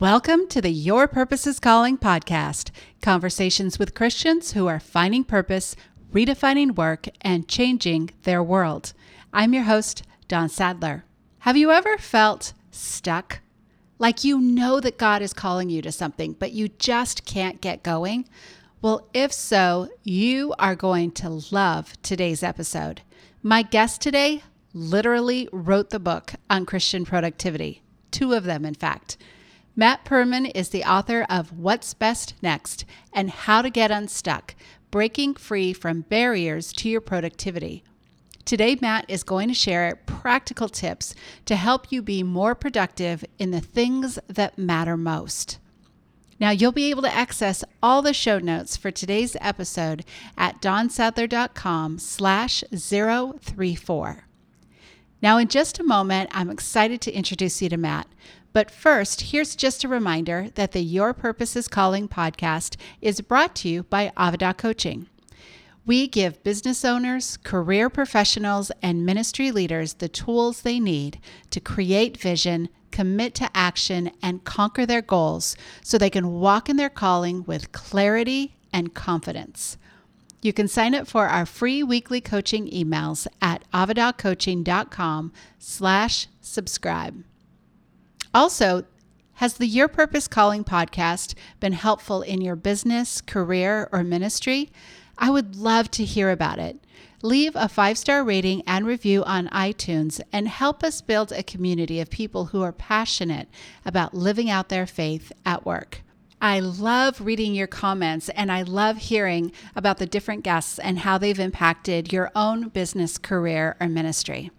Welcome to the Your Purpose is Calling podcast conversations with Christians who are finding purpose, redefining work, and changing their world. I'm your host, Dawn Sadler. Have you ever felt stuck? Like you know that God is calling you to something, but you just can't get going? Well, if so, you are going to love today's episode. My guest today literally wrote the book on Christian productivity, two of them, in fact. Matt Perman is the author of What's Best Next and How to Get Unstuck Breaking Free from Barriers to Your Productivity. Today, Matt is going to share practical tips to help you be more productive in the things that matter most. Now, you'll be able to access all the show notes for today's episode at dawnsadler.com slash 034. Now, in just a moment, I'm excited to introduce you to Matt. But first, here's just a reminder that the Your Purpose is Calling podcast is brought to you by Avada Coaching. We give business owners, career professionals, and ministry leaders the tools they need to create vision, commit to action, and conquer their goals so they can walk in their calling with clarity and confidence. You can sign up for our free weekly coaching emails at avadacoaching.com slash subscribe. Also, has the Your Purpose Calling podcast been helpful in your business, career, or ministry? I would love to hear about it. Leave a five star rating and review on iTunes and help us build a community of people who are passionate about living out their faith at work. I love reading your comments and I love hearing about the different guests and how they've impacted your own business, career, or ministry.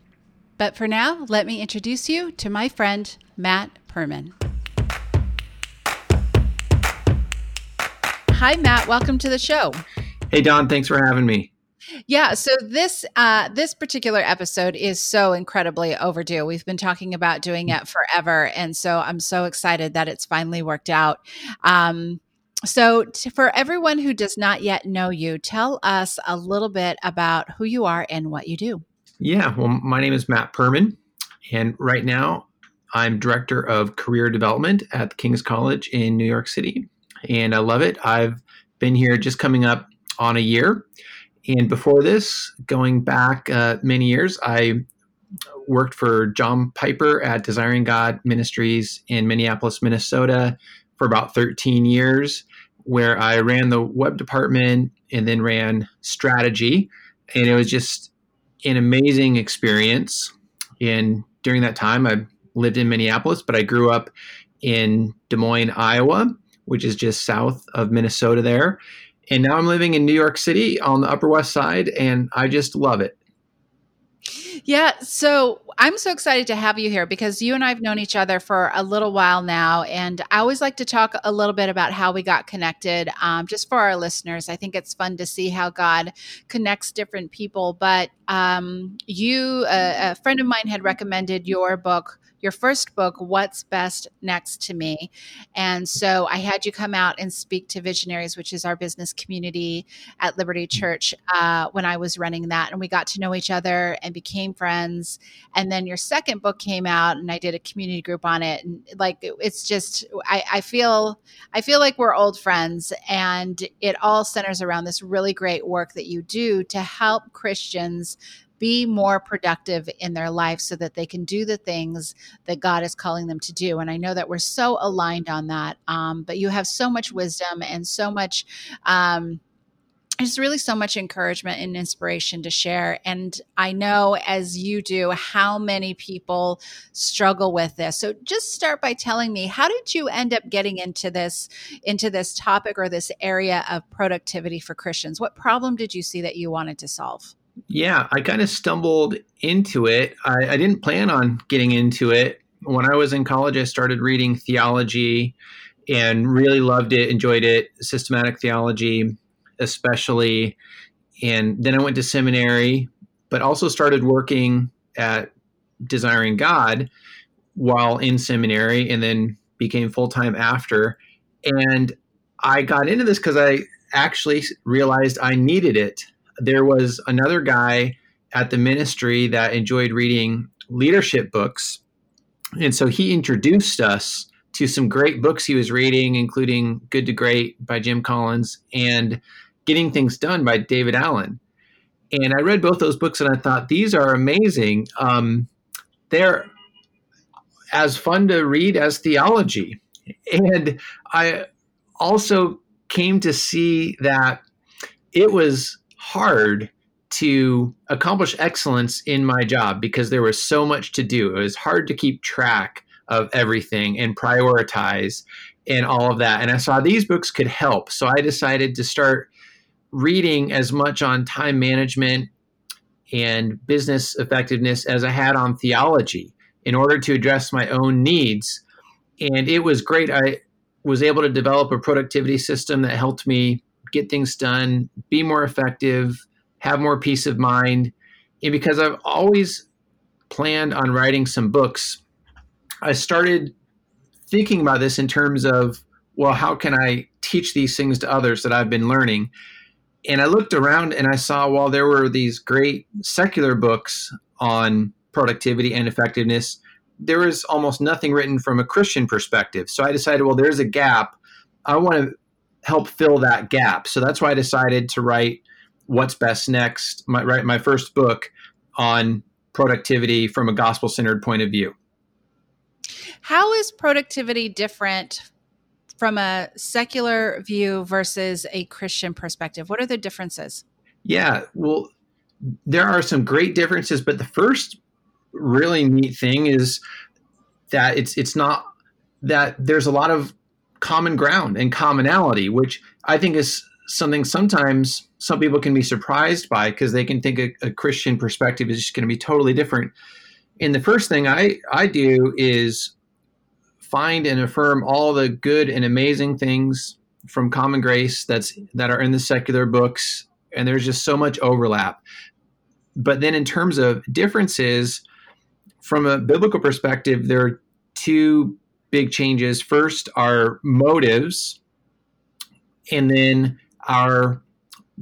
But for now, let me introduce you to my friend, Matt Perman. Hi, Matt. Welcome to the show. Hey, Dawn. Thanks for having me. Yeah, so this uh, this particular episode is so incredibly overdue. We've been talking about doing it forever, and so I'm so excited that it's finally worked out. Um, so, t- for everyone who does not yet know you, tell us a little bit about who you are and what you do. Yeah, well, my name is Matt Perman, and right now I'm director of career development at King's College in New York City, and I love it. I've been here just coming up on a year, and before this, going back uh, many years, I worked for John Piper at Desiring God Ministries in Minneapolis, Minnesota, for about 13 years, where I ran the web department and then ran strategy, and it was just an amazing experience. And during that time, I lived in Minneapolis, but I grew up in Des Moines, Iowa, which is just south of Minnesota there. And now I'm living in New York City on the Upper West Side, and I just love it. Yeah, so I'm so excited to have you here because you and I have known each other for a little while now. And I always like to talk a little bit about how we got connected, um, just for our listeners. I think it's fun to see how God connects different people. But um, you, uh, a friend of mine, had recommended your book your first book, What's Best Next to Me. And so I had you come out and speak to Visionaries, which is our business community at Liberty Church, uh, when I was running that. And we got to know each other and became friends. And then your second book came out, and I did a community group on it. And like, it's just, I, I feel, I feel like we're old friends. And it all centers around this really great work that you do to help Christians be more productive in their life so that they can do the things that God is calling them to do. And I know that we're so aligned on that. Um, but you have so much wisdom and so much. Um, there's really so much encouragement and inspiration to share. And I know, as you do, how many people struggle with this. So just start by telling me, how did you end up getting into this, into this topic or this area of productivity for Christians? What problem did you see that you wanted to solve? Yeah, I kind of stumbled into it. I, I, didn't plan on getting into it. When I was in college, I started reading theology and really loved it, enjoyed it, systematic theology, especially. And then I went to seminary, but also started working at Desiring God while in seminary and then became full time after. And I got into this because I actually realized I needed it there was another guy at the ministry that enjoyed reading leadership books. And so he introduced us to some great books he was reading, including Good to Great by Jim Collins and Getting Things Done by David Allen. And I read both those books and I thought, these are amazing. Um, they're as fun to read as theology. And I also came to see that it was hard to accomplish excellence in my job because there was so much to do. It was hard to keep track of everything and prioritize and all of that. And I saw these books could help. So I decided to start reading as much on time management and business effectiveness as I had on theology in order to address my own needs. And it was great. I was able to develop a productivity system that helped me get things done, be more effective, have more peace of mind. And because I've always planned on writing some books, I started thinking about this in terms of, well, how can I teach these things to others that I've been learning? And I looked around and I saw while there were these great secular books on productivity and effectiveness, there was almost nothing written from a Christian perspective. So I decided, well, there's a gap. I want to help fill that gap. So that's why I decided to write What's Best Next, my, write my first book on productivity from a gospel centered point of view. How is productivity different from a secular view versus a Christian perspective? What are the differences? Yeah, well, there are some great differences, but the first really neat thing is that it's it's not that there's a lot of common ground and commonality, which I think is something sometimes some people can be surprised by because they can think a, a Christian perspective is just going to be totally different. And the first thing I, I do is find and affirm all the good and amazing things from common grace that's that are in the secular books and there's just so much overlap but then in terms of differences from a biblical perspective there are two big changes first are motives and then our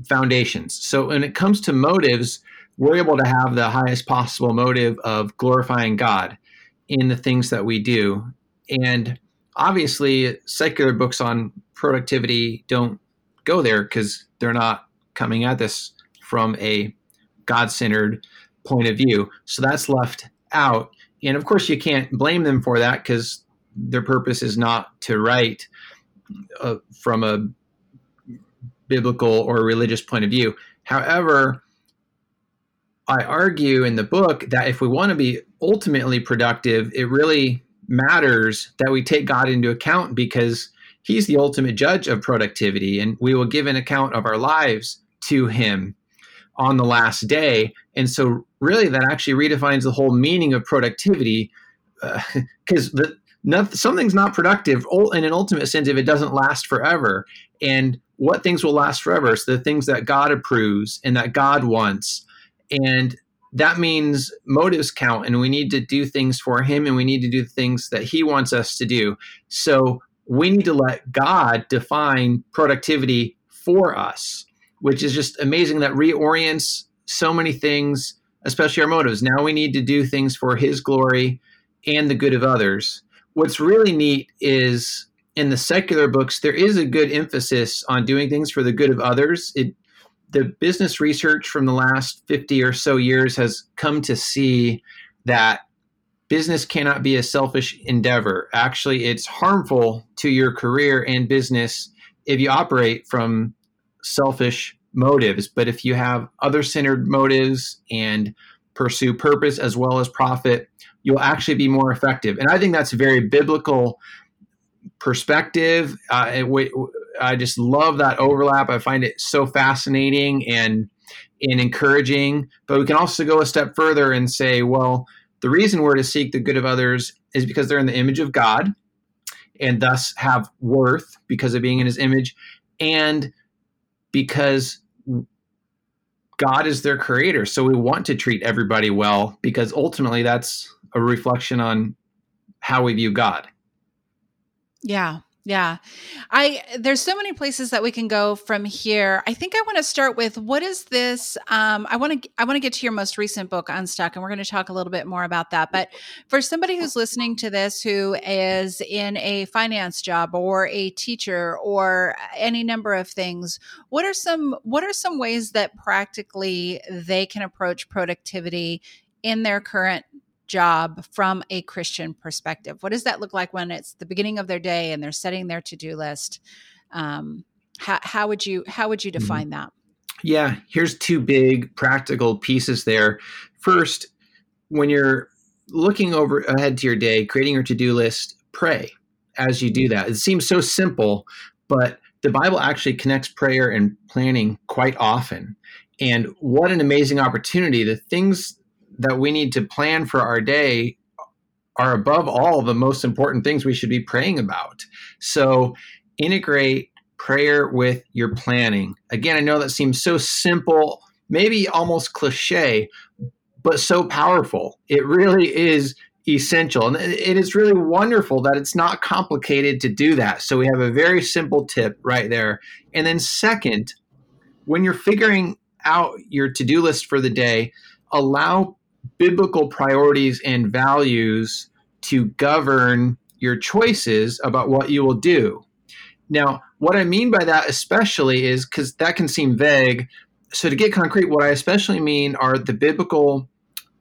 foundations so when it comes to motives we're able to have the highest possible motive of glorifying god in the things that we do and obviously, secular books on productivity don't go there because they're not coming at this from a God centered point of view. So that's left out. And of course, you can't blame them for that because their purpose is not to write uh, from a biblical or religious point of view. However, I argue in the book that if we want to be ultimately productive, it really matters that we take God into account because he's the ultimate judge of productivity and we will give an account of our lives to him on the last day. And so really that actually redefines the whole meaning of productivity because uh, the something's not productive in an ultimate sense if it doesn't last forever. And what things will last forever? So the things that God approves and that God wants. And that means motives count and we need to do things for him and we need to do things that he wants us to do. So we need to let God define productivity for us, which is just amazing that reorients so many things, especially our motives. Now we need to do things for his glory and the good of others. What's really neat is in the secular books, there is a good emphasis on doing things for the good of others. It the business research from the last 50 or so years has come to see that business cannot be a selfish endeavor. Actually, it's harmful to your career and business if you operate from selfish motives. But if you have other centered motives and pursue purpose as well as profit, you'll actually be more effective. And I think that's a very biblical perspective. Uh, I just love that overlap. I find it so fascinating and and encouraging. But we can also go a step further and say, well, the reason we're to seek the good of others is because they're in the image of God and thus have worth because of being in his image and because God is their creator. So we want to treat everybody well because ultimately that's a reflection on how we view God. Yeah. Yeah. I there's so many places that we can go from here. I think I want to start with what is this um I want to I want to get to your most recent book Unstuck and we're going to talk a little bit more about that. But for somebody who's listening to this who is in a finance job or a teacher or any number of things, what are some what are some ways that practically they can approach productivity in their current job from a Christian perspective? What does that look like when it's the beginning of their day and they're setting their to do list? Um, how, how would you how would you mm-hmm. define that? Yeah, here's two big practical pieces there. First, when you're looking over ahead to your day, creating your to do list, pray as you do that. It seems so simple, but the Bible actually connects prayer and planning quite often. And what an amazing opportunity. The things that we need to plan for our day are above all the most important things we should be praying about. So integrate prayer with your planning. Again, I know that seems so simple, maybe almost cliche, but so powerful. It really is essential. And it is really wonderful that it's not complicated to do that. So we have a very simple tip right there. And then, second, when you're figuring out your to do list for the day, allow biblical priorities and values to govern your choices about what you will do. Now, what I mean by that, especially, is because that can seem vague. So, to get concrete, what I especially mean are the biblical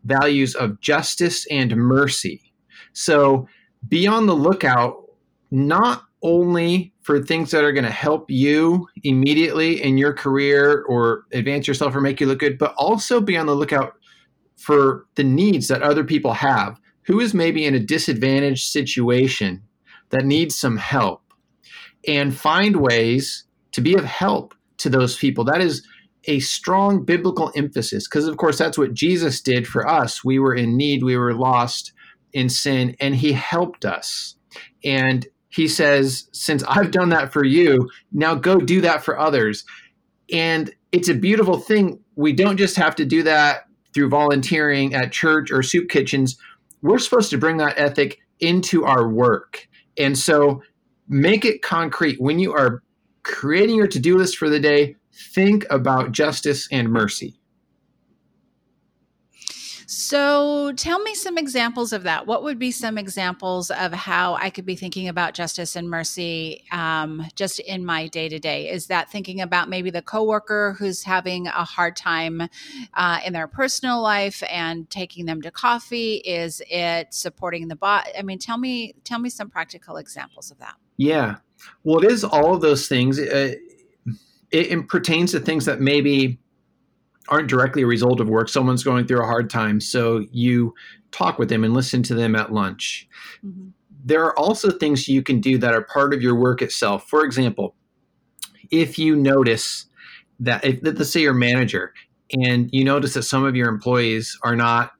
values of justice and mercy. So, be on the lookout not only for things that are going to help you immediately in your career or advance yourself or make you look good, but also be on the lookout for the needs that other people have. Who is maybe in a disadvantaged situation that needs some help? And find ways to be of help to those people. That is a strong biblical emphasis because, of course, that's what Jesus did for us. We were in need, we were lost in sin, and He helped us. And He says, Since I've done that for you, now go do that for others. And it's a beautiful thing. We don't just have to do that through volunteering at church or soup kitchens, we're supposed to bring that ethic into our work. And so make it concrete. When you are creating your to do list for the day, think about justice and mercy. So tell me some examples of that. What would be some examples of how I could be thinking about justice and mercy um, just in my day to day? Is that thinking about maybe the coworker who's having a hard time uh, in their personal life and taking them to coffee? Is it supporting the bot? I mean, tell me, tell me some practical examples of that. Yeah, well, it is all of those things. Uh, it, it pertains to things that maybe aren't directly a result of work. Someone's going through a hard time, so you talk with them and listen to them at lunch. Mm-hmm. There are also things you can do that are part of your work itself. For example, if you notice that, if, let's say you're a manager and you notice that some of your employees are not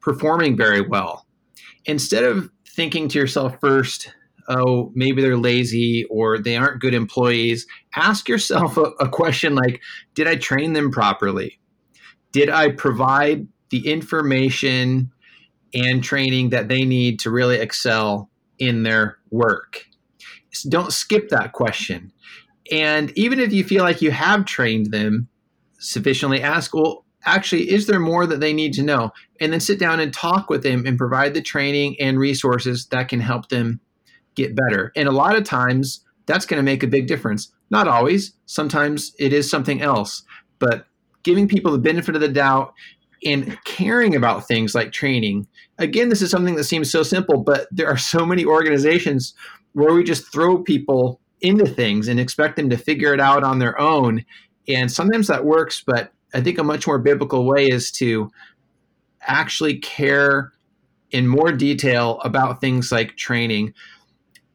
performing very well, instead of thinking to yourself first, oh, maybe they're lazy or they aren't good employees, ask yourself a, a question like, did I train them properly? Did I provide the information and training that they need to really excel in their work? Don't skip that question. And even if you feel like you have trained them sufficiently, ask, well, actually, is there more that they need to know? And then sit down and talk with them and provide the training and resources that can help them get better. And a lot of times, that's going to make a big difference. Not always. Sometimes it is something else. But giving people the benefit of the doubt and caring about things like training. Again, this is something that seems so simple, but there are so many organizations where we just throw people into things and expect them to figure it out on their own. And sometimes that works, but I think a much more biblical way is to actually care in more detail about things like training.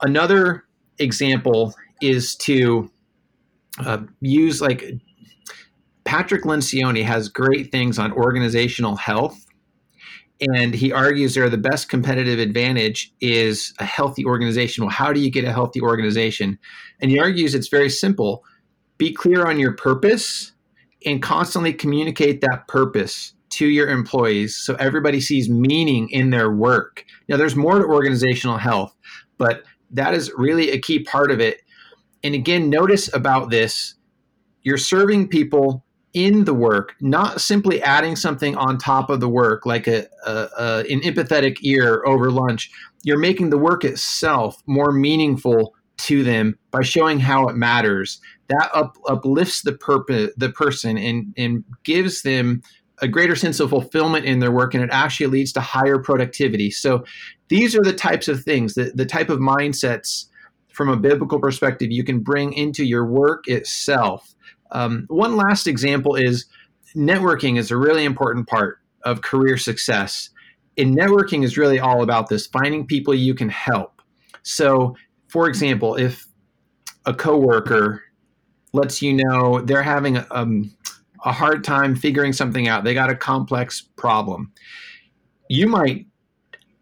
Another example is to uh, use like Patrick Lencioni has great things on organizational health. And he argues there the best competitive advantage is a healthy organization. Well, how do you get a healthy organization? And he argues it's very simple be clear on your purpose and constantly communicate that purpose to your employees so everybody sees meaning in their work. Now, there's more to organizational health, but that is really a key part of it. And again, notice about this you're serving people in the work, not simply adding something on top of the work, like a, a, a, an empathetic ear over lunch. You're making the work itself more meaningful to them by showing how it matters. That up, uplifts the purpose, the person, and and gives them a greater sense of fulfillment in their work, and it actually leads to higher productivity. So, these are the types of things, the, the type of mindsets from a biblical perspective you can bring into your work itself. Um, one last example is networking is a really important part of career success. And networking is really all about this finding people you can help. So, for example, if a coworker lets you know they're having um, a hard time figuring something out, they got a complex problem, you might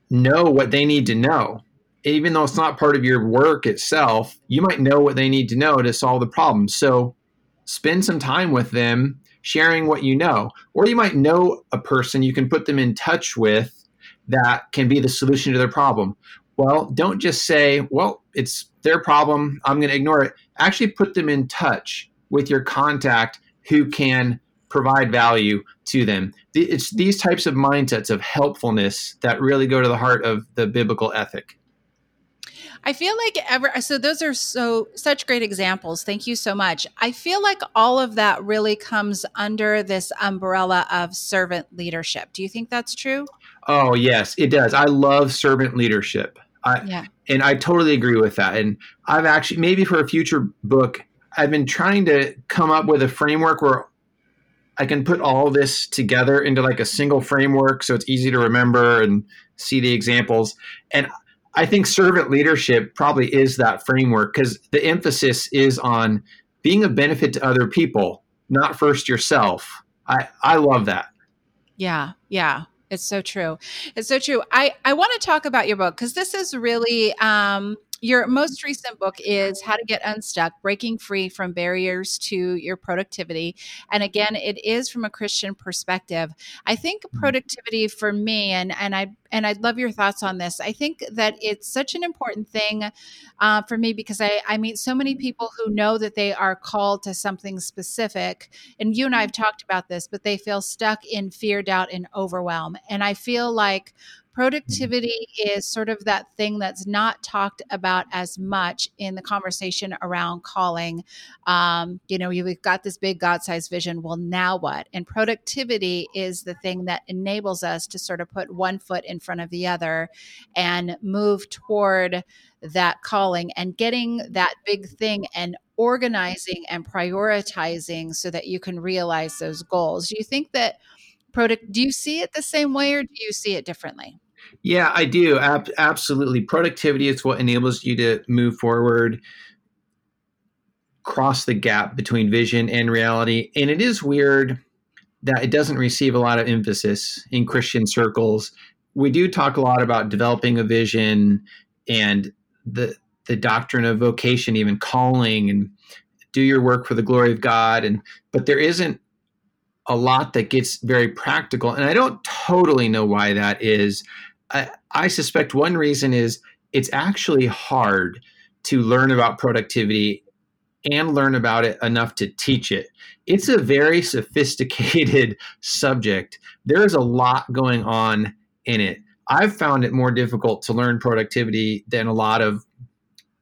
know what they need to know. Even though it's not part of your work itself, you might know what they need to know to solve the problem. So spend some time with them sharing what you know. Or you might know a person you can put them in touch with that can be the solution to their problem. Well, don't just say, well, it's their problem. I'm going to ignore it. Actually, put them in touch with your contact who can provide value to them. It's these types of mindsets of helpfulness that really go to the heart of the biblical ethic. I feel like ever so those are so such great examples. Thank you so much. I feel like all of that really comes under this umbrella of servant leadership. Do you think that's true? Oh, yes, it does. I love servant leadership. I, yeah. And I totally agree with that. And I've actually, maybe for a future book, I've been trying to come up with a framework where I can put all this together into like a single framework so it's easy to remember and see the examples. And I think servant leadership probably is that framework because the emphasis is on being a benefit to other people, not first yourself. I, I love that. Yeah, yeah. It's so true. It's so true. I, I want to talk about your book because this is really um, your most recent book is How to Get Unstuck Breaking Free from Barriers to Your Productivity. And again, it is from a Christian perspective. I think mm-hmm. productivity for me, and, and I and I'd love your thoughts on this. I think that it's such an important thing uh, for me because I, I meet so many people who know that they are called to something specific. And you and I have talked about this, but they feel stuck in fear, doubt, and overwhelm. And I feel like productivity is sort of that thing that's not talked about as much in the conversation around calling um, you know we've got this big god-sized vision well now what? And productivity is the thing that enables us to sort of put one foot in front of the other and move toward that calling and getting that big thing and organizing and prioritizing so that you can realize those goals. Do you think that product do you see it the same way or do you see it differently yeah, I do. Ab- absolutely. Productivity is what enables you to move forward, cross the gap between vision and reality. And it is weird that it doesn't receive a lot of emphasis in Christian circles. We do talk a lot about developing a vision and the the doctrine of vocation, even calling and do your work for the glory of God. And but there isn't a lot that gets very practical. And I don't totally know why that is. I, I suspect one reason is it's actually hard to learn about productivity and learn about it enough to teach it. It's a very sophisticated subject. There is a lot going on in it. I've found it more difficult to learn productivity than a lot of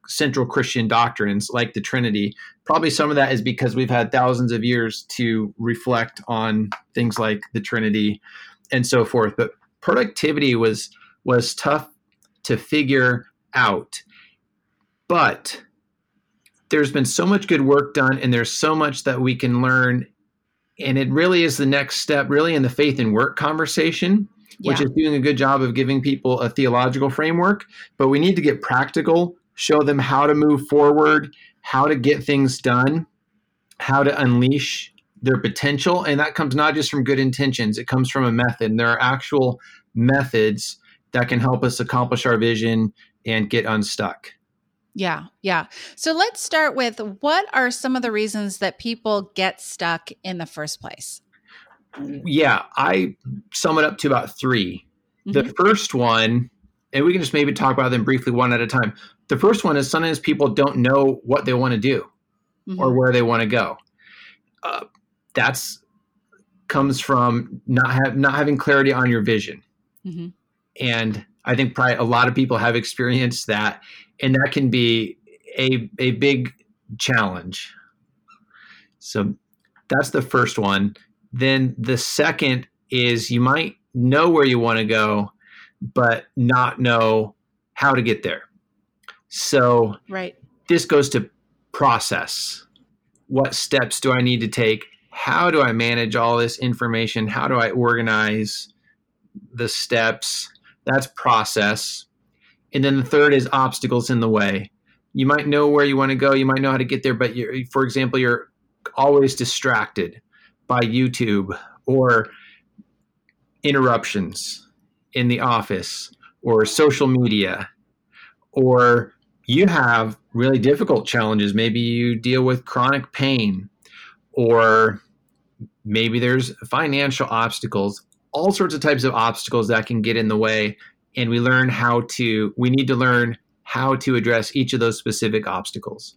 central Christian doctrines like the Trinity. Probably some of that is because we've had thousands of years to reflect on things like the Trinity and so forth. But productivity was was tough to figure out. But there's been so much good work done, and there's so much that we can learn. And it really is the next step, really, in the faith and work conversation, yeah. which is doing a good job of giving people a theological framework. But we need to get practical, show them how to move forward, how to get things done, how to unleash their potential. And that comes not just from good intentions, it comes from a method. And there are actual methods that can help us accomplish our vision and get unstuck. Yeah, yeah. So let's start with what are some of the reasons that people get stuck in the first place? Yeah, I sum it up to about 3 mm-hmm. The first one and we can just maybe talk about them briefly one at a time. The first one is sometimes people don't know what they want to do mm-hmm. or where they want to go. Uh, that's comes from not have not having clarity on your vision, mm-hmm. And I think probably a lot of people have experienced that, and that can be a a big challenge. So that's the first one. Then the second is you might know where you want to go, but not know how to get there. So right. this goes to process. What steps do I need to take? How do I manage all this information? How do I organize the steps? That's process. And then the third is obstacles in the way. You might know where you want to go, you might know how to get there, but you're, for example, you're always distracted by YouTube or interruptions in the office or social media or you have really difficult challenges maybe you deal with chronic pain or maybe there's financial obstacles all sorts of types of obstacles that can get in the way and we learn how to we need to learn how to address each of those specific obstacles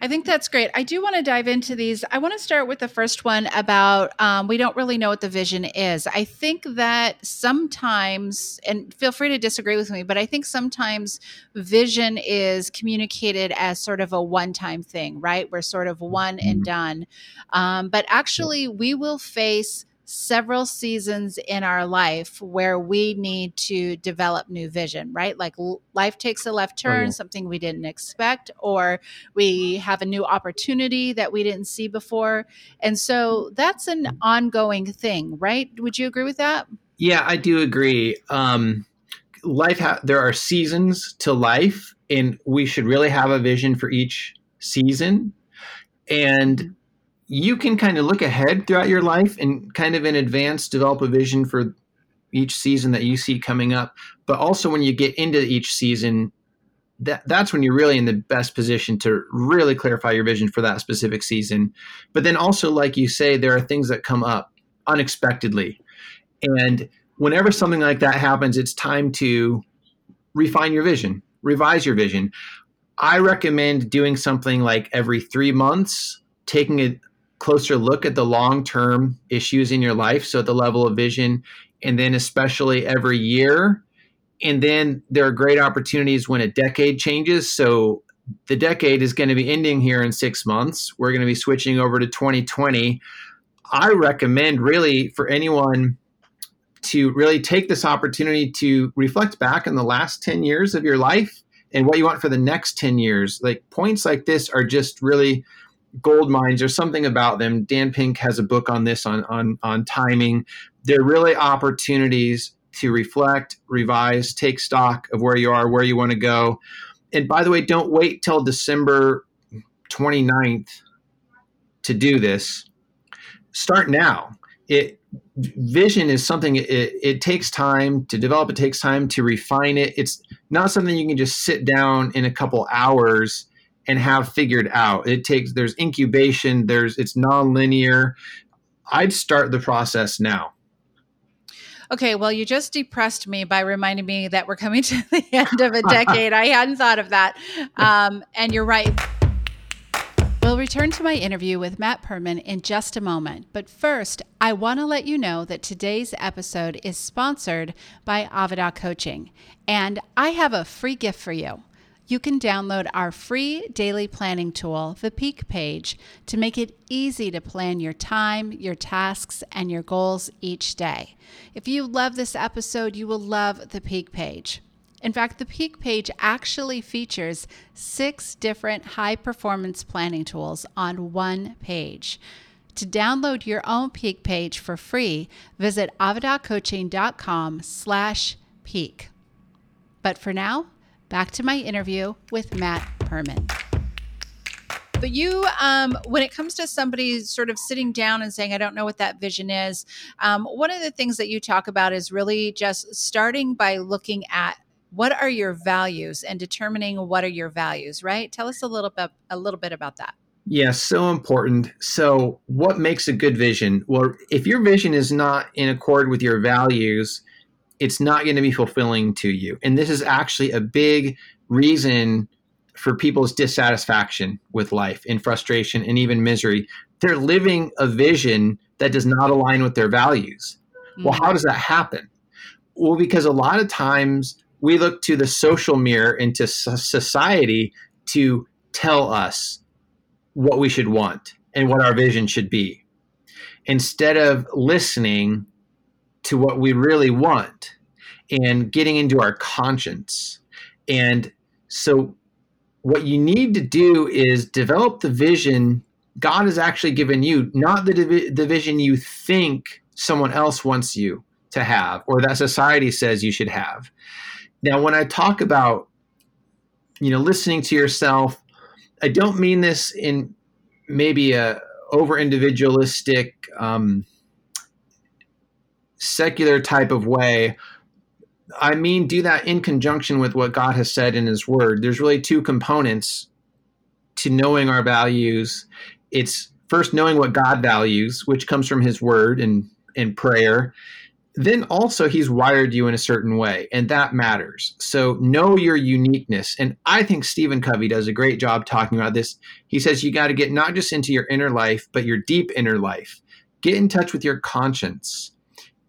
I think that's great. I do want to dive into these. I want to start with the first one about um, we don't really know what the vision is. I think that sometimes, and feel free to disagree with me, but I think sometimes vision is communicated as sort of a one time thing, right? We're sort of one and mm-hmm. done. Um, but actually, we will face several seasons in our life where we need to develop new vision, right? Like life takes a left turn, oh, yeah. something we didn't expect, or we have a new opportunity that we didn't see before. And so that's an ongoing thing, right? Would you agree with that? Yeah, I do agree. Um, life, ha- there are seasons to life, and we should really have a vision for each season. And mm-hmm you can kind of look ahead throughout your life and kind of in advance develop a vision for each season that you see coming up. But also when you get into each season, that that's when you're really in the best position to really clarify your vision for that specific season. But then also, like you say, there are things that come up unexpectedly. And whenever something like that happens, it's time to refine your vision, revise your vision. I recommend doing something like every three months, taking a, closer look at the long term issues in your life. So, at the level of vision, and then especially every year. And then there are great opportunities when a decade changes. So, the decade is going to be ending here in six months. We're going to be switching over to 2020. I recommend really for anyone to really take this opportunity to reflect back on the last 10 years of your life and what you want for the next 10 years. Like points like this are just really gold mines. There's something about them. Dan Pink has a book on this on on on timing. They're really opportunities to reflect, revise, take stock of where you are, where you want to go. And by the way, don't wait till December 29th to do this. Start now. It vision is something it, it takes time to develop it takes time to refine it it's not something you can just sit down in a couple hours and have figured out. It takes there's incubation, there's it's nonlinear. I'd start the process now. Okay, well, you just depressed me by reminding me that we're coming to the end of a decade. I hadn't thought of that. Um, and you're right. We'll return to my interview with Matt Perman in just a moment. But first, I want to let you know that today's episode is sponsored by Avada Coaching. And I have a free gift for you you can download our free daily planning tool, the Peak Page, to make it easy to plan your time, your tasks, and your goals each day. If you love this episode, you will love the Peak Page. In fact, the Peak Page actually features six different high performance planning tools on one page. To download your own Peak Page for free, visit avadacoaching.com slash peak. But for now, back to my interview with Matt Perman. But you, um, when it comes to somebody sort of sitting down and saying, I don't know what that vision is, um, one of the things that you talk about is really just starting by looking at what are your values and determining what are your values, right? Tell us a little bit a little bit about that. Yeah, so important. So, what makes a good vision? Well, if your vision is not in accord with your values, it's not going to be fulfilling to you. And this is actually a big reason for people's dissatisfaction with life and frustration and even misery. They're living a vision that does not align with their values. Mm-hmm. Well, how does that happen? Well, because a lot of times we look to the social mirror into society to tell us what we should want and what our vision should be instead of listening to what we really want and getting into our conscience. And so, what you need to do is develop the vision God has actually given you, not the, the vision you think someone else wants you to have or that society says you should have. Now, when I talk about, you know, listening to yourself, I don't mean this in maybe a over individualistic, um, secular type of way. I mean, do that in conjunction with what God has said in His Word. There's really two components to knowing our values. It's first knowing what God values, which comes from His Word and in prayer. Then also, He's wired you in a certain way, and that matters. So know your uniqueness. And I think Stephen Covey does a great job talking about this. He says you got to get not just into your inner life, but your deep inner life. Get in touch with your conscience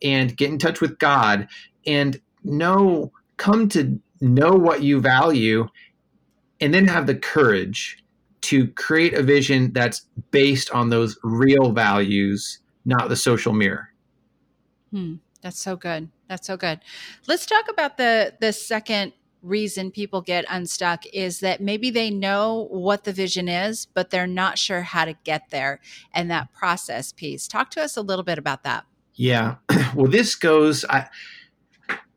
and get in touch with God and know, come to know what you value, and then have the courage to create a vision that's based on those real values, not the social mirror. Hmm, that's so good. That's so good. Let's talk about the the second reason people get unstuck is that maybe they know what the vision is, but they're not sure how to get there and that process piece. Talk to us a little bit about that. Yeah. Well, this goes, I,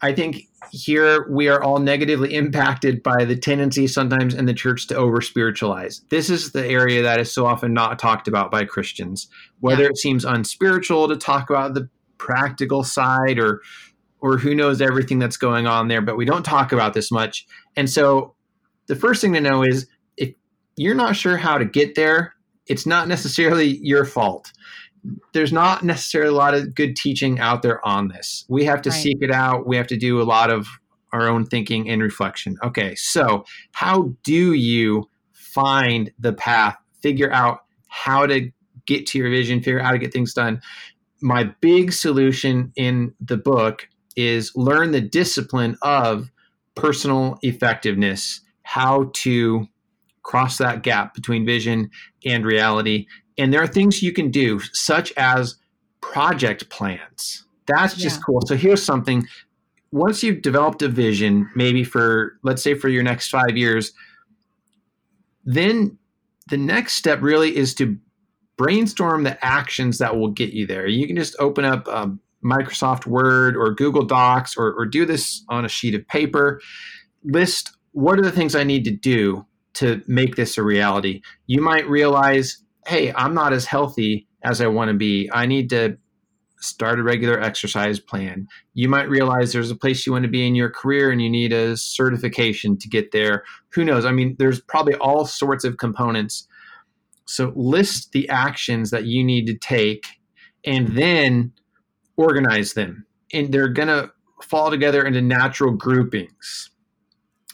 I think here we are all negatively impacted by the tendency sometimes in the church to over spiritualize. This is the area that is so often not talked about by Christians, whether yeah. it seems unspiritual to talk about the practical side or or who knows everything that's going on there, but we don't talk about this much. And so the first thing to know is if you're not sure how to get there, it's not necessarily your fault there's not necessarily a lot of good teaching out there on this. We have to right. seek it out. We have to do a lot of our own thinking and reflection. Okay, so how do you find the path, figure out how to get to your vision, figure out how to get things done? My big solution in the book is learn the discipline of personal effectiveness, how to cross that gap between vision and reality and there are things you can do, such as project plans. That's just yeah. cool. So here's something. Once you've developed a vision, maybe for, let's say, for your next five years, then the next step really is to brainstorm the actions that will get you there. You can just open up um, Microsoft Word or Google Docs or, or do this on a sheet of paper. List what are the things I need to do to make this a reality. You might realize hey, I'm not as healthy as I want to be. I need to start a regular exercise plan. You might realize there's a place you want to be in your career and you need a certification to get there. Who knows? I mean, there's probably all sorts of components. So list the actions that you need to take and then organize them. And they're going to fall together into natural groupings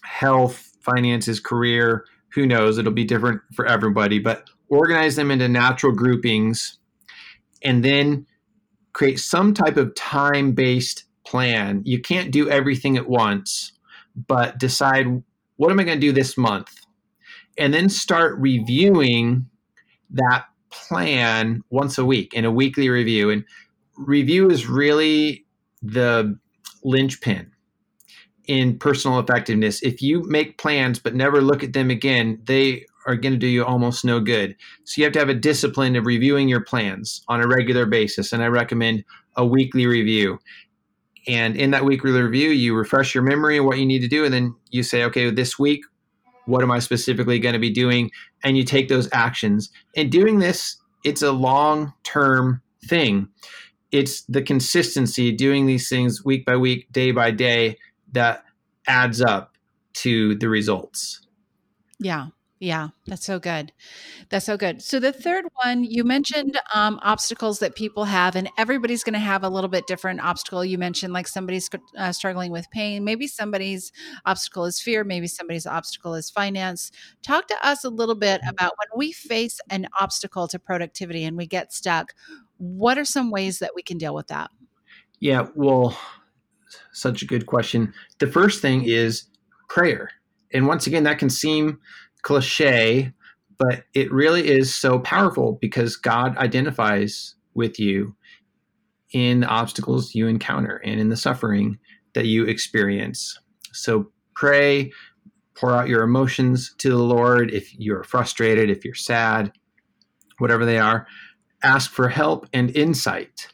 health, finances, career. Who knows? It'll be different for everybody, but organize them into natural groupings, and then create some type of time based plan. You can't do everything at once, but decide what am I going to do this month? And then start reviewing that plan once a week in a weekly review. And review is really the linchpin in personal effectiveness. If you make plans but never look at them again, they are going to do you almost no good. So you have to have a discipline of reviewing your plans on a regular basis. And I recommend a weekly review. And in that weekly review, you refresh your memory of what you need to do. And then you say, okay, this week, what am I specifically going to be doing? And you take those actions. And doing this, it's a long term thing. It's the consistency, doing these things week by week, day by day, that adds up to the results. Yeah Yeah, that's so good. That's so good. So the third one, you mentioned um, obstacles that people have, and everybody's going to have a little bit different obstacle. You mentioned like somebody's uh, struggling with pain. Maybe somebody's obstacle is fear. Maybe somebody's obstacle is finance. Talk to us a little bit about when we face an obstacle to productivity and we get stuck. What are some ways that we can deal with that? Yeah, well, such a good question. The first thing is prayer. And once again, that can seem cliche, but it really is so powerful because God identifies with you in the obstacles you encounter and in the suffering that you experience. So pray, pour out your emotions to the Lord if you're frustrated, if you're sad, whatever they are. Ask for help and insight.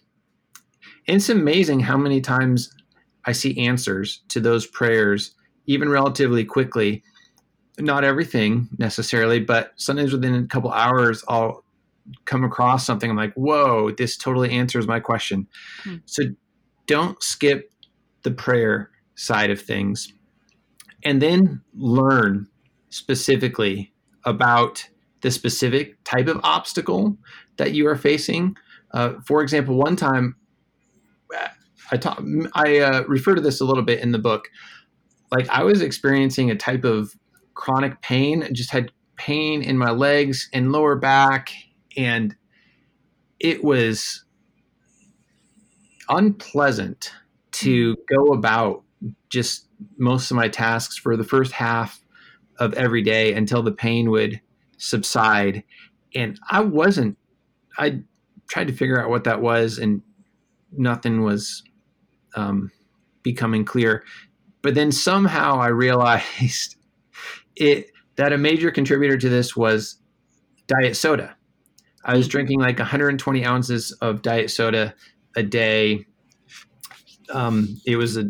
it's amazing how many times I see answers to those prayers, even relatively quickly, not everything necessarily, but sometimes within a couple hours, I'll come across something. I'm like, whoa, this totally answers my question. Hmm. So don't skip the prayer side of things. And then learn specifically about the specific type of obstacle that you are facing. Uh, for example, one time I talk, I uh, refer to this a little bit in the book. Like I was experiencing a type of chronic pain. I just had pain in my legs and lower back, and it was unpleasant to go about just most of my tasks for the first half of every day until the pain would subside. And I wasn't, I tried to figure out what that was, and nothing was um, becoming clear. But then somehow I realized it that a major contributor to this was diet soda. I was drinking like 120 ounces of diet soda a day. Um, it was a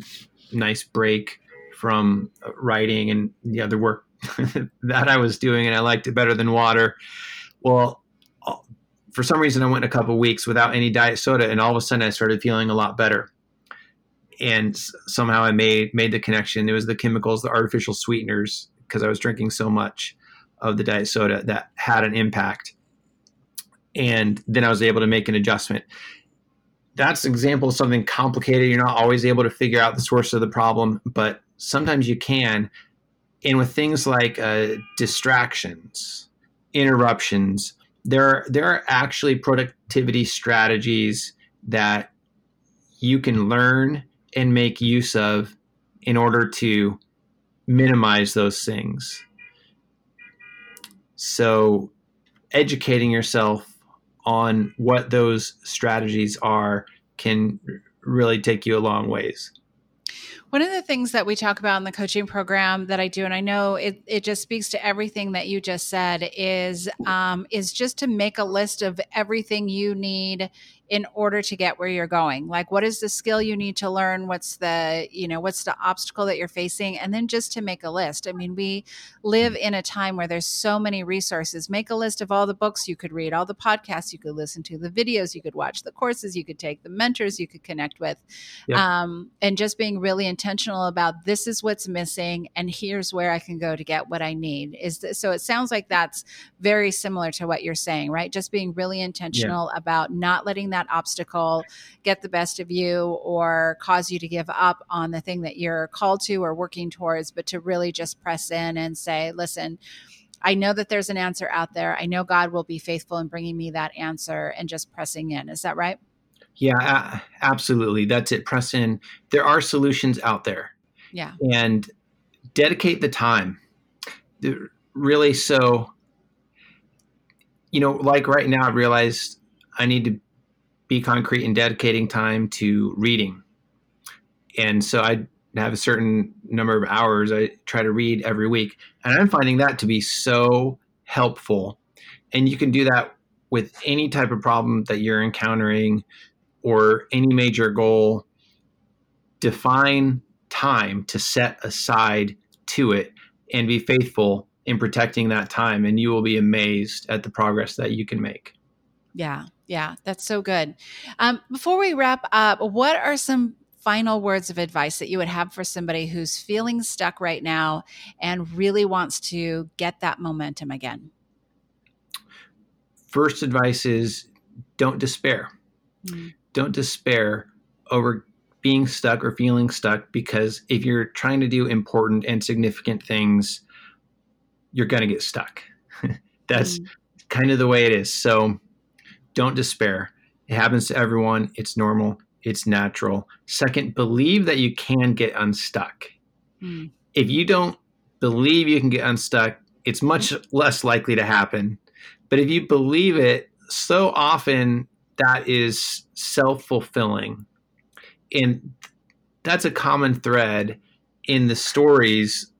nice break from writing and the other work that I was doing, and I liked it better than water. Well, for some reason, I went a couple weeks without any diet soda, and all of a sudden, I started feeling a lot better. And somehow, I made made the connection. It was the chemicals, the artificial sweeteners because I was drinking so much of the diet soda that had an impact. And then I was able to make an adjustment. That's an example of something complicated. You're not always able to figure out the source of the problem, but sometimes you can. And with things like uh, distractions, interruptions, there there are actually productivity strategies that you can learn and make use of in order to minimize those things. So, educating yourself on what those strategies are can really take you a long ways. One of the things that we talk about in the coaching program that I do, and I know it, it just speaks to everything that you just said, is um, is just to make a list of everything you need in order to get where you're going? Like what is the skill you need to learn? What's the you know what's the obstacle that you're facing? And then just to make a list. I mean we live in a time where there's so many resources. Make a list of all the books you could read all the podcasts you could listen to the videos you could watch the courses you could take the mentors you could connect with. Um, and just being really intentional about this is what's missing and here's where i can go to get what i need. Is this, so it sounds like that's very similar to what you're saying right? Just being really intentional yeah. about not letting that that obstacle get the best of you or cause you to give up on the thing that you're called to or working towards, but to really just press in and say, listen, I know that there's an answer out there. I know God will be faithful in bringing me that answer and just pressing in. Is that right? Yeah, absolutely. That's it. Press in. There are solutions out there. Yeah. And dedicate the time. Really, so, you know, like right now, I realized I need to be concrete in dedicating time to reading. And so I have a certain number of hours I try to read every week. And I'm finding that to be so helpful. And you can do that with any type of problem that you're encountering or any major goal. Define time to set aside to it and be faithful in protecting that time. And you will be amazed at the progress that you can make. Yeah. Yeah, that's so good. Um, before we wrap up, what are some final words of advice that you would have for somebody who's feeling stuck right now and really wants to get that momentum again? First advice is don't despair. Mm. Don't despair over being stuck or feeling stuck because if you're trying to do important and significant things, you're going to get stuck. That's mm. kind of the way it is. So don't despair. It happens to everyone. It's normal. It's natural. Second, believe that you can get unstuck. Mm. If you don't believe you can get unstuck, it's much less likely to happen. But if you believe it, so often that is self fulfilling. And that's a common thread in the stories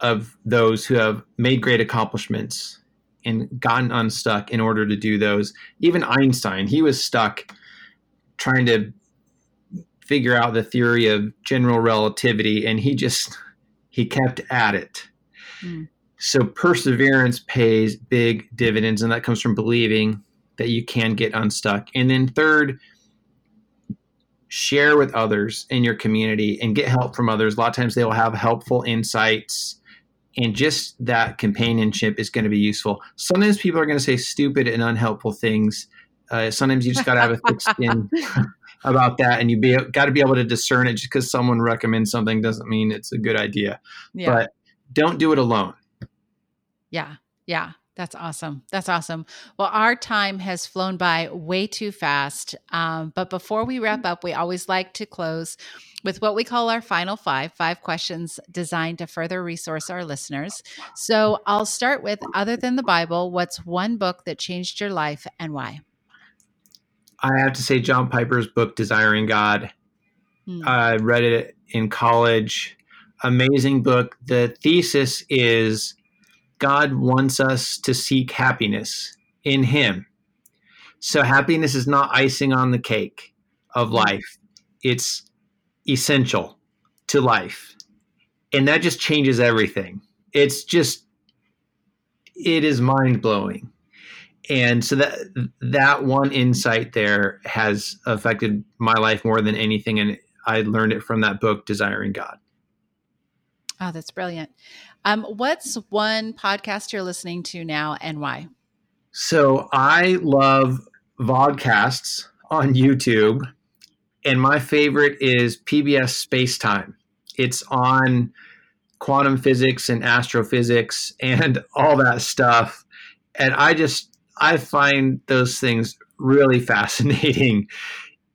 of those who have made great accomplishments and gotten unstuck in order to do those. Even Einstein, he was stuck trying to figure out the theory of general relativity and he just he kept at it. Mm. So perseverance pays big dividends and that comes from believing that you can get unstuck. And then third, share with others in your community and get help from others. A lot of times they will have helpful insights and just that companionship is going to be useful. Sometimes people are going to say stupid and unhelpful things. Uh, sometimes you just got to have a thick skin about that, and you be got to be able to discern it. Just because someone recommends something doesn't mean it's a good idea. Yeah. But don't do it alone. Yeah, yeah. That's awesome. That's awesome. Well, our time has flown by way too fast. Um, but before we wrap up, we always like to close with what we call our final five five questions designed to further resource our listeners. So I'll start with other than the Bible, what's one book that changed your life and why? I have to say, John Piper's book, Desiring God. Hmm. I read it in college. Amazing book. The thesis is God wants us to seek happiness in Him. So, happiness is not icing on the cake of life, it's essential to life. And that just changes everything. It's just, it is mind blowing. And so that that one insight there has affected my life more than anything, and I learned it from that book, Desiring God. Oh, that's brilliant. Um, what's one podcast you're listening to now and why? So I love vodcasts on YouTube, and my favorite is PBS Space Time. It's on quantum physics and astrophysics and all that stuff. And I just I find those things really fascinating.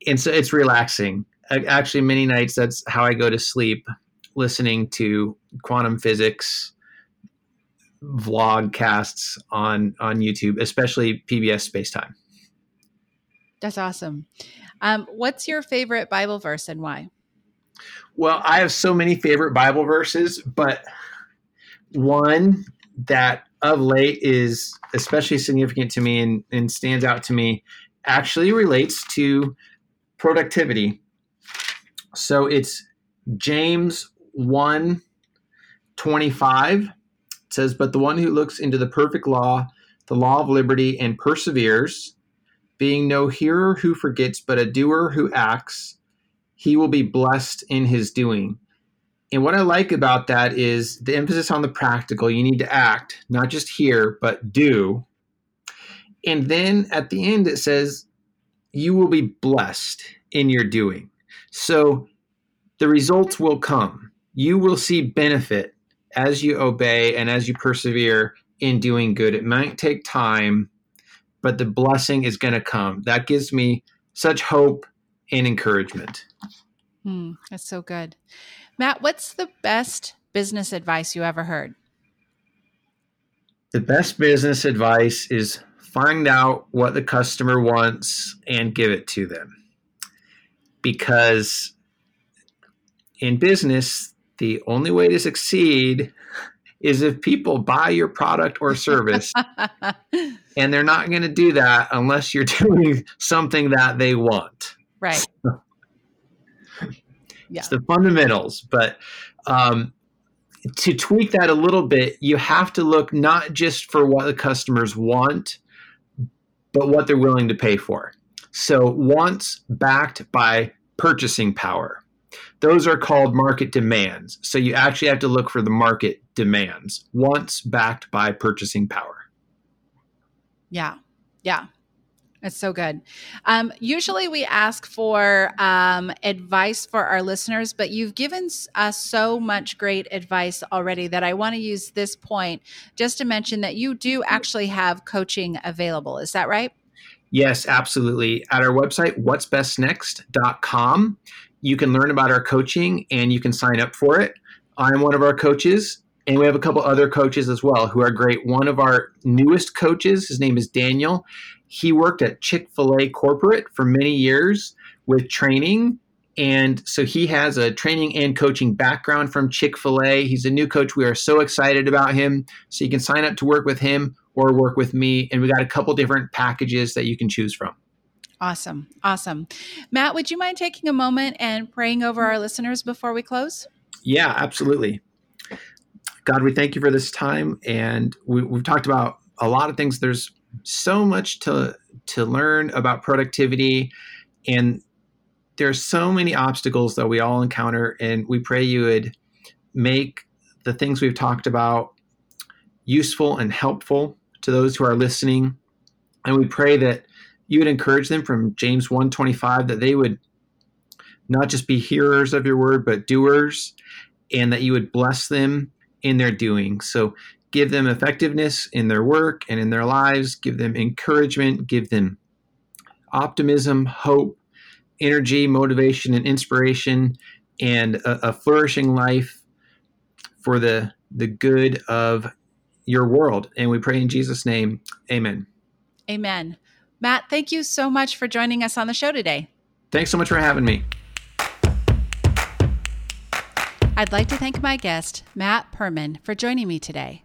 And so it's relaxing. Actually, many nights that's how I go to sleep listening to quantum physics vlogcasts on on YouTube, especially PBS Spacetime. That's awesome. Um, what's your favorite Bible verse and why? Well, I have so many favorite Bible verses, but one that of late is especially significant to me and, and stands out to me actually relates to productivity. So it's James 1 25 says, But the one who looks into the perfect law, the law of liberty, and perseveres, being no hearer who forgets, but a doer who acts, he will be blessed in his doing. And what I like about that is the emphasis on the practical. You need to act, not just hear, but do. And then at the end, it says, You will be blessed in your doing. So the results will come you will see benefit as you obey and as you persevere in doing good. It might take time, but the blessing is going to come. That gives me such hope and encouragement. Hmm, that's so good. Matt, what's the best business advice you ever heard? The best business advice is find out what the customer wants and give it to them. Because in business, the only way to succeed is if people buy your product or service. and they're not going to do that unless you're doing something that they want. Right. yeah. It's the fundamentals. But um, to tweak that a little bit, you have to look not just for what the customers want, but what they're willing to pay for. So, wants backed by purchasing power. those are called market demands. So you actually have to look for the market demands once backed by purchasing power. Yeah. Yeah. It's so good. Um, usually we ask for um, advice for our listeners, but you've given us so much great advice already that I want to use this point just to mention that you do actually have coaching available. Is that right? Yes, absolutely. At our website, what'sbestnext.com, you can learn about our coaching and you can sign up for it. I'm one of our coaches. And we have a couple other coaches as well who are great. One of our newest coaches, his name is Daniel. He worked at Chick fil A corporate for many years with training. And so he has a training and coaching background from Chick fil A. He's a new coach. We are so excited about him. So you can sign up to work with him or work with me. And we got a couple different packages that you can choose from. Awesome. Awesome. Matt, would you mind taking a moment and praying over our listeners before we close? Yeah, absolutely. God, we thank you for this time, and we, we've talked about a lot of things. There's so much to to learn about productivity, and there are so many obstacles that we all encounter, and we pray you would make the things we've talked about useful and helpful to those who are listening, and we pray that you would encourage them from James 125 that they would not just be hearers of your word but doers and that you would bless them in their doing. So give them effectiveness in their work and in their lives, give them encouragement, give them optimism, hope, energy, motivation, and inspiration, and a, a flourishing life for the, the good of your world. And we pray in Jesus' name, amen. Amen. Matt, thank you so much for joining us on the show today. Thanks so much for having me. I'd like to thank my guest, Matt Perman, for joining me today.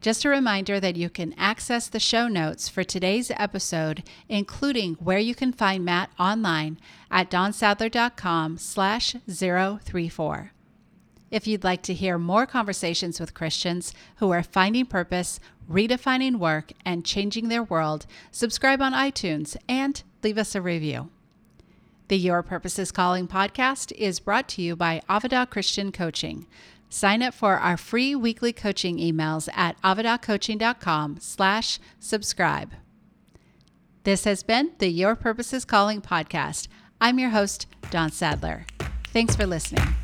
Just a reminder that you can access the show notes for today's episode, including where you can find Matt online at dawnsadler.com slash 034. If you'd like to hear more conversations with Christians who are finding purpose, redefining work, and changing their world, subscribe on iTunes and leave us a review. The Your Purpose is Calling podcast is brought to you by Avada Christian Coaching. Sign up for our free weekly coaching emails at avadacoaching.com slash subscribe. This has been the Your Purpose is Calling podcast. I'm your host, Dawn Sadler. Thanks for listening.